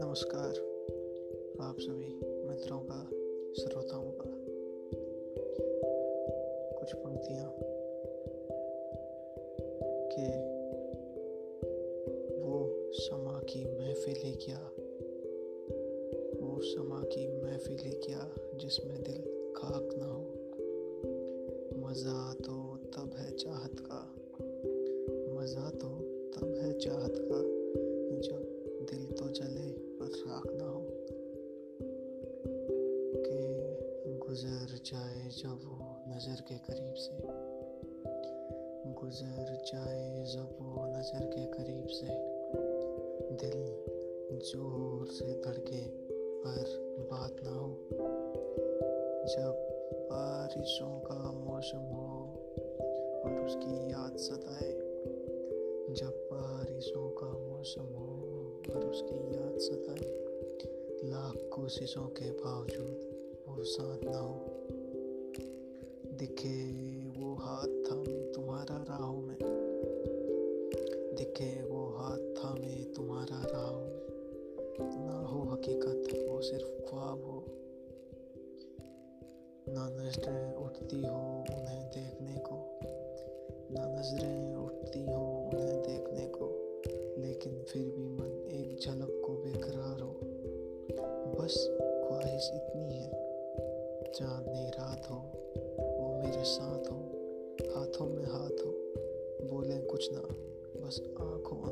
नमस्कार, आप सभी मित्रों का, श्रोताओं का। कुछ पंक्तियाँ के वो समा की महफिल क्या? वो समा की महफिल क्या जिसमें दिल खाक ना हो? मज़ा तो तब है चाहत का। मज़ा तो तब है चाहत का। जब दिल तो जले पर राख ना हो। के गुजर जाए जब वो नज़र के करीब से। गुजर जाए जब वो नज़र के करीब से। दिल ज़ोर से धड़के पर बात ना हो। जब बारिशों का मौसम हो और उसकी याद सताए। जब बारिशों का मौसम हो और उसकी याद सताए, लाख कोशिशों के बावजूद वो साथ ना हो। दिखे वो हाथ थम तुम्हारा राहों में। दिखे वो हाथ थामे तुम्हारा राहों में। ना हो हकीकत, वो सिर्फ़ ख्वाब हो। ना नज़रें उठती हो उन्हें देखने को। ना नज़रें उठती हो लेकिन फिर भी मन एक झलक को बेकरार हो। बस ख्वाहिश इतनी है चांदनी रात हो, वो मेरे साथ हो, हाथों में हाथ हो, बोले कुछ ना, बस आँखों